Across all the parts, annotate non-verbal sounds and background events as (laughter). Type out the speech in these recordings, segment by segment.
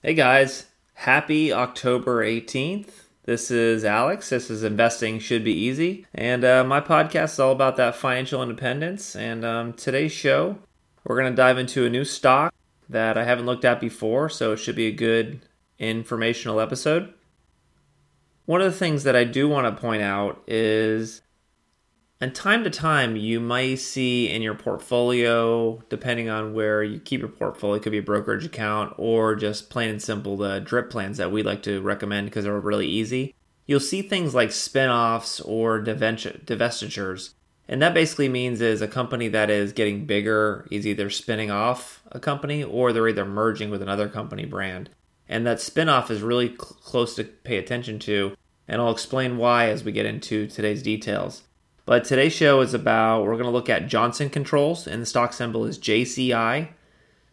Hey guys, happy October 18th. This is Alex. This is Investing Should Be Easy. And uh, my podcast is all about that financial independence. And um, today's show, we're going to dive into a new stock that I haven't looked at before, so it should be a good informational episode. One of the things that I do want to point out is and time to time, you might see in your portfolio, depending on where you keep your portfolio, it could be a brokerage account or just plain and simple the drip plans that we like to recommend because they're really easy. You'll see things like spin-offs or divestitures. And that basically means is a company that is getting bigger is either spinning off a company or they're either merging with another company brand. And that spin-off is really cl- close to pay attention to, and I'll explain why as we get into today's details. But today's show is about, we're going to look at Johnson Controls, and the stock symbol is JCI.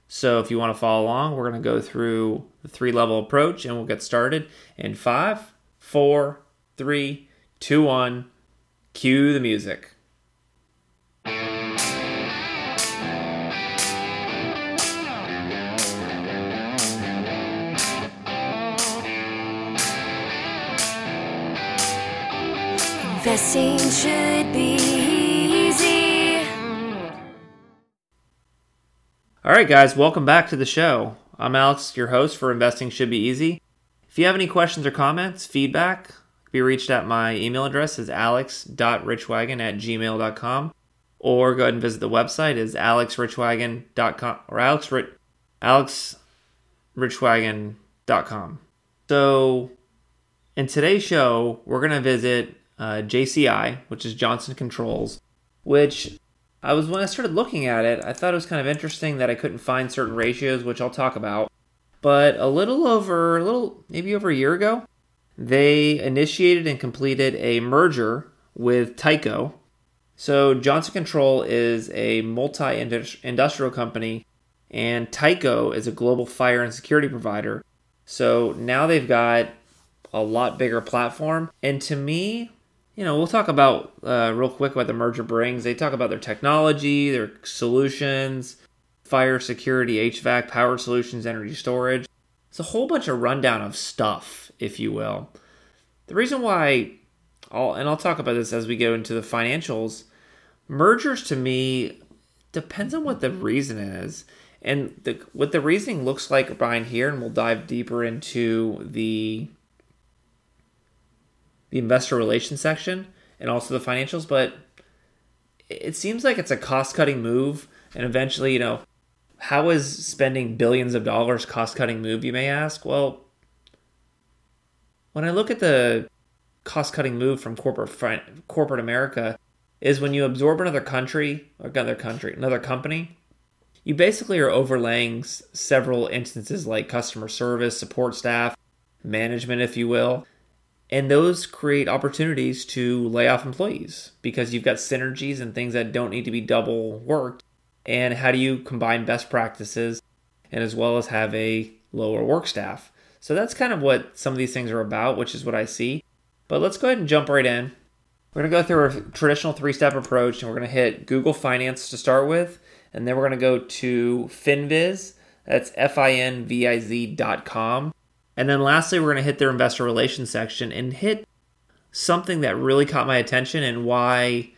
So if you want to follow along, we're going to go through the three level approach and we'll get started in five, four, three, two, one. Cue the music. Investing should be easy. All right, guys, welcome back to the show. I'm Alex, your host for Investing Should Be Easy. If you have any questions or comments, feedback, be reached at my email address is alex.richwagen at gmail.com or go ahead and visit the website is alexrichwagen.com or alex, alexrichwagen.com. So in today's show, we're going to visit uh, JCI, which is Johnson Controls, which I was when I started looking at it, I thought it was kind of interesting that I couldn't find certain ratios, which I'll talk about. But a little over, a little maybe over a year ago, they initiated and completed a merger with Tyco. So Johnson Control is a multi-industrial company, and Tyco is a global fire and security provider. So now they've got a lot bigger platform. And to me, you know, we'll talk about uh, real quick what the merger brings. They talk about their technology, their solutions, fire security, HVAC, power solutions, energy storage. It's a whole bunch of rundown of stuff, if you will. The reason why, I'll, and I'll talk about this as we go into the financials, mergers to me depends on what the reason is. And the, what the reasoning looks like behind here, and we'll dive deeper into the the investor relations section and also the financials, but it seems like it's a cost cutting move. And eventually, you know, how is spending billions of dollars cost cutting move, you may ask? Well, when I look at the cost cutting move from corporate corporate America, is when you absorb another country or another country, another company, you basically are overlaying several instances like customer service, support staff, management, if you will, and those create opportunities to lay off employees because you've got synergies and things that don't need to be double worked. And how do you combine best practices and as well as have a lower work staff? So that's kind of what some of these things are about, which is what I see. But let's go ahead and jump right in. We're going to go through a traditional three step approach and we're going to hit Google Finance to start with. And then we're going to go to FinViz. That's F I N V I Z.com. And then lastly, we're going to hit their investor relations section and hit something that really caught my attention and why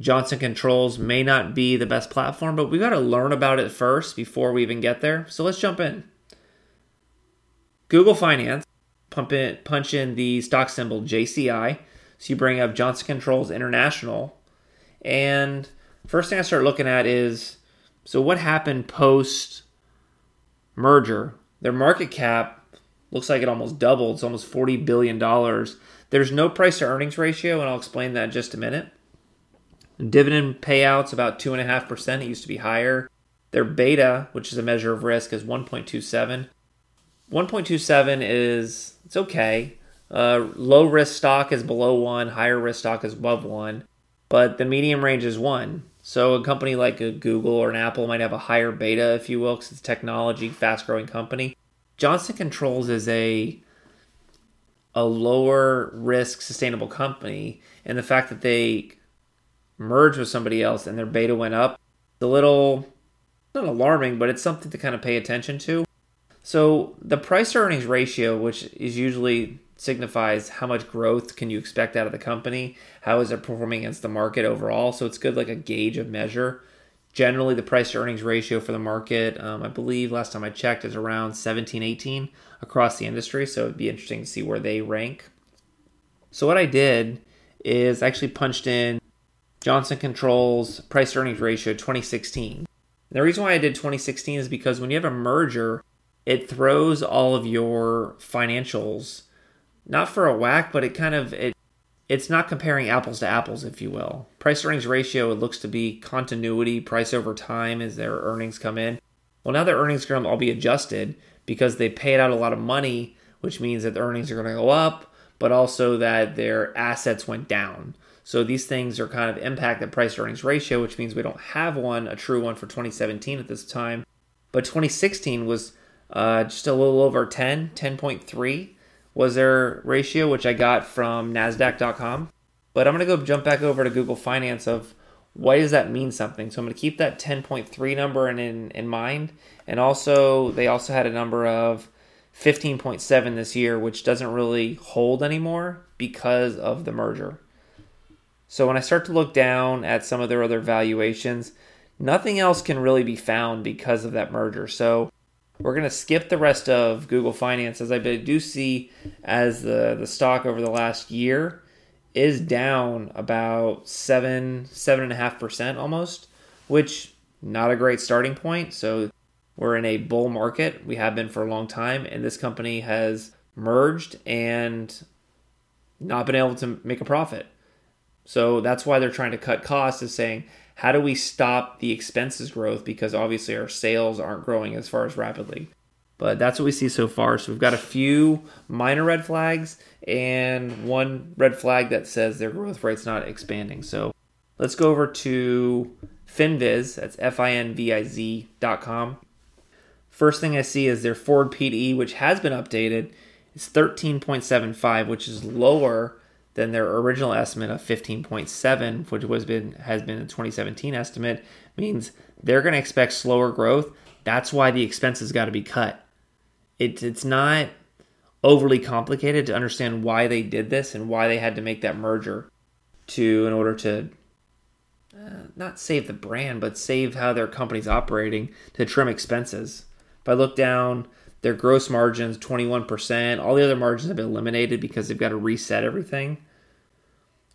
Johnson Controls may not be the best platform, but we got to learn about it first before we even get there. So let's jump in. Google Finance, pump in, punch in the stock symbol JCI. So you bring up Johnson Controls International. And first thing I start looking at is so what happened post merger? Their market cap looks like it almost doubled. It's almost $40 billion. There's no price to earnings ratio, and I'll explain that in just a minute. Dividend payouts about 2.5%. It used to be higher. Their beta, which is a measure of risk, is 1.27. 1.27 is, it's okay. Uh, low risk stock is below one, higher risk stock is above one, but the medium range is one. So a company like a Google or an Apple might have a higher beta, if you will, because it's technology, fast growing company. Johnson Controls is a a lower risk sustainable company and the fact that they merged with somebody else and their beta went up a little not alarming but it's something to kind of pay attention to So the price earnings ratio, which is usually signifies how much growth can you expect out of the company, how is it performing against the market overall. So it's good like a gauge of measure. Generally, the price to earnings ratio for the market, um, I believe last time I checked, is around 17, 18 across the industry. So it'd be interesting to see where they rank. So what I did is actually punched in Johnson Controls price to earnings ratio 2016. And the reason why I did 2016 is because when you have a merger, it throws all of your financials not for a whack, but it kind of it it's not comparing apples to apples, if you will. Price earnings ratio it looks to be continuity, price over time as their earnings come in. Well, now their earnings are going to all be adjusted because they paid out a lot of money, which means that the earnings are going to go up, but also that their assets went down. So these things are kind of impact the price earnings ratio, which means we don't have one, a true one for 2017 at this time. But 2016 was uh, just a little over 10, 10.3 was their ratio, which I got from NASDAQ.com. But I'm going to go jump back over to Google Finance of why does that mean something? So I'm going to keep that 10.3 number in, in, in mind. And also, they also had a number of 15.7 this year, which doesn't really hold anymore because of the merger. So when I start to look down at some of their other valuations, nothing else can really be found because of that merger. So we're going to skip the rest of Google Finance as I do see as the, the stock over the last year is down about seven, seven and a half percent almost, which not a great starting point. So we're in a bull market. We have been for a long time, and this company has merged and not been able to make a profit. So that's why they're trying to cut costs, is saying, how do we stop the expenses growth? Because obviously our sales aren't growing as far as rapidly. But that's what we see so far. So we've got a few minor red flags and one red flag that says their growth rate's not expanding. So let's go over to Finviz. That's F I N V I Z dot com. First thing I see is their Forward PE, which has been updated. It's 13.75, which is lower than their original estimate of 15.7, which was been has been a 2017 estimate, means they're going to expect slower growth. That's why the expenses got to be cut. It, it's not overly complicated to understand why they did this and why they had to make that merger to in order to uh, not save the brand, but save how their company's operating to trim expenses. If I look down, their gross margins 21%. All the other margins have been eliminated because they've got to reset everything.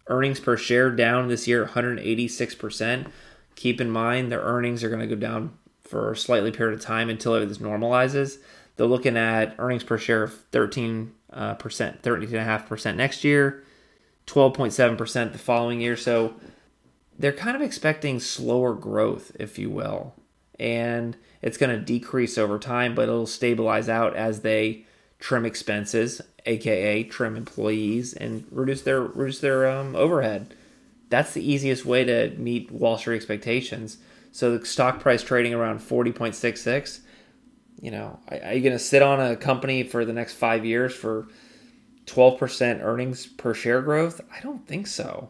Earnings per share down this year 186%. Keep in mind their earnings are going to go down for a slightly period of time until this normalizes. They're looking at earnings per share of 13 uh, percent, 13.5% next year, 12.7% the following year. So they're kind of expecting slower growth, if you will. And it's going to decrease over time, but it'll stabilize out as they trim expenses, aka trim employees, and reduce their reduce their um, overhead. That's the easiest way to meet Wall Street expectations. So the stock price trading around forty point six six. You know, are you going to sit on a company for the next five years for twelve percent earnings per share growth? I don't think so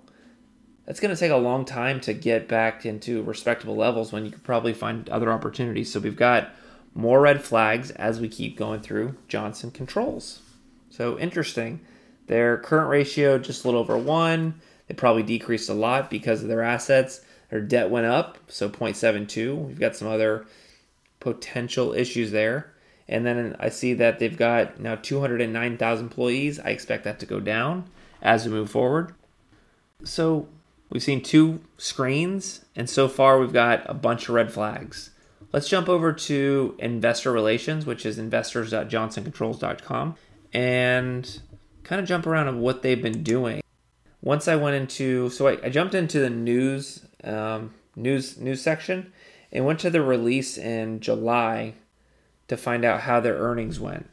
that's going to take a long time to get back into respectable levels when you could probably find other opportunities. So we've got more red flags as we keep going through Johnson controls. So interesting. Their current ratio just a little over one. They probably decreased a lot because of their assets. Their debt went up, so 0.72. We've got some other potential issues there. And then I see that they've got now 209,000 employees. I expect that to go down as we move forward. So We've seen two screens, and so far we've got a bunch of red flags. Let's jump over to investor relations, which is investors.johnsoncontrols.com, and kind of jump around on what they've been doing. Once I went into, so I, I jumped into the news um, news news section and went to the release in July to find out how their earnings went.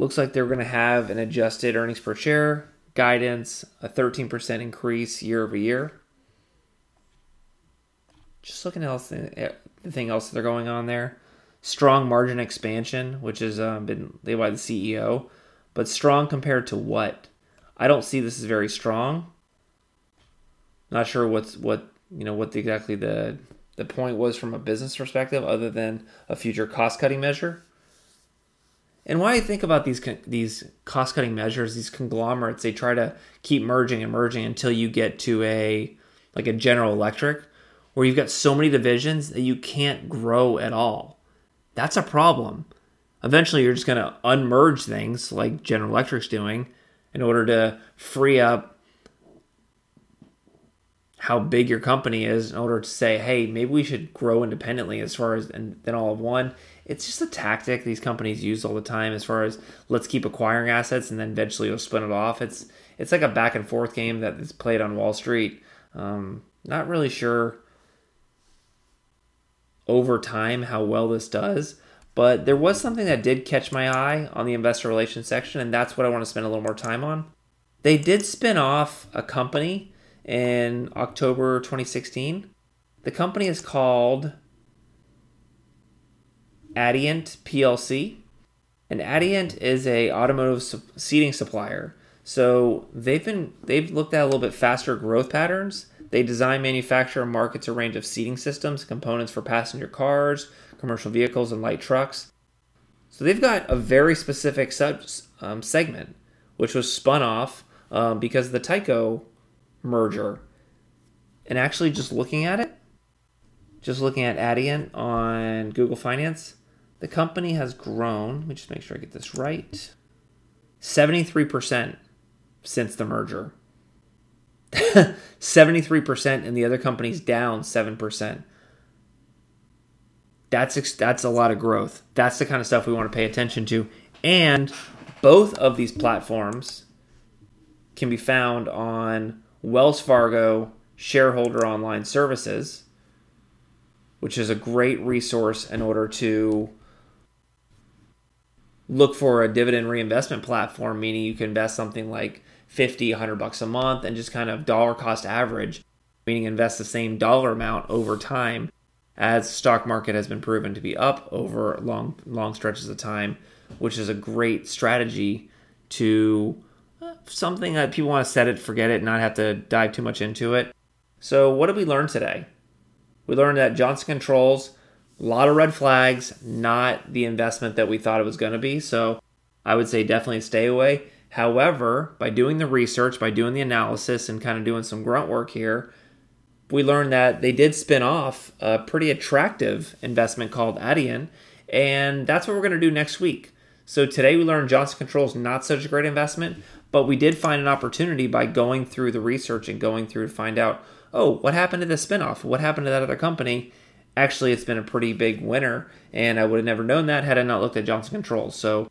Looks like they're going to have an adjusted earnings per share guidance, a 13% increase year over year. Just looking at the anything else that are going on there. Strong margin expansion, which has um, been laid by the CEO, but strong compared to what? I don't see this as very strong. Not sure what's what you know what the, exactly the the point was from a business perspective, other than a future cost cutting measure. And why I think about these these cost cutting measures, these conglomerates, they try to keep merging and merging until you get to a like a General Electric, where you've got so many divisions that you can't grow at all. That's a problem. Eventually, you're just going to unmerge things like General Electric's doing in order to free up how big your company is in order to say, hey, maybe we should grow independently as far as and then all of one. It's just a tactic these companies use all the time as far as let's keep acquiring assets and then eventually you'll spin it off. It's it's like a back and forth game that is played on Wall Street. Um, not really sure over time how well this does, but there was something that did catch my eye on the investor relations section, and that's what I want to spend a little more time on. They did spin off a company in October 2016. The company is called Adient PLC. And Adient is a automotive seating supplier. So they've been they've looked at a little bit faster growth patterns. They design, manufacture, and markets a range of seating systems, components for passenger cars, commercial vehicles, and light trucks. So they've got a very specific sub um, segment, which was spun off um, because of the Tyco merger. And actually, just looking at it, just looking at Adient on Google Finance, the company has grown. Let me just make sure I get this right 73% since the merger. (laughs) 73% and the other company's down 7%. That's that's a lot of growth. That's the kind of stuff we want to pay attention to. And both of these platforms can be found on Wells Fargo Shareholder Online Services, which is a great resource in order to look for a dividend reinvestment platform, meaning you can invest something like 50, 100 bucks a month and just kind of dollar cost average, meaning invest the same dollar amount over time as stock market has been proven to be up over long long stretches of time, which is a great strategy to uh, something that people want to set it, forget it, not have to dive too much into it. So, what did we learn today? We learned that Johnson Controls, a lot of red flags, not the investment that we thought it was going to be. So, I would say definitely stay away. However, by doing the research, by doing the analysis, and kind of doing some grunt work here, we learned that they did spin off a pretty attractive investment called Adient, and that's what we're going to do next week. So today we learned Johnson Controls not such a great investment, but we did find an opportunity by going through the research and going through to find out, oh, what happened to the spinoff? What happened to that other company? Actually, it's been a pretty big winner, and I would have never known that had I not looked at Johnson Controls. So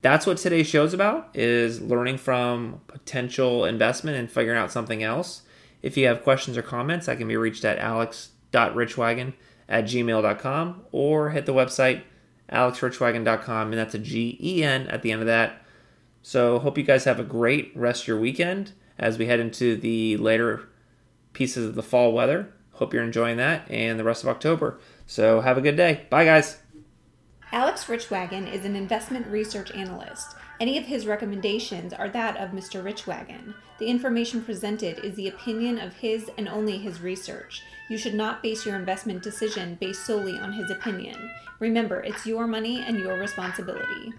that's what today's show is about is learning from potential investment and figuring out something else. If you have questions or comments, I can be reached at alex.richwagen at gmail.com or hit the website alexrichwagen.com, and that's a G E N at the end of that. So, hope you guys have a great rest of your weekend as we head into the later pieces of the fall weather. Hope you're enjoying that and the rest of October. So, have a good day. Bye, guys. Alex Richwagen is an investment research analyst. Any of his recommendations are that of Mr. Richwagen. The information presented is the opinion of his and only his research. You should not base your investment decision based solely on his opinion. Remember, it's your money and your responsibility.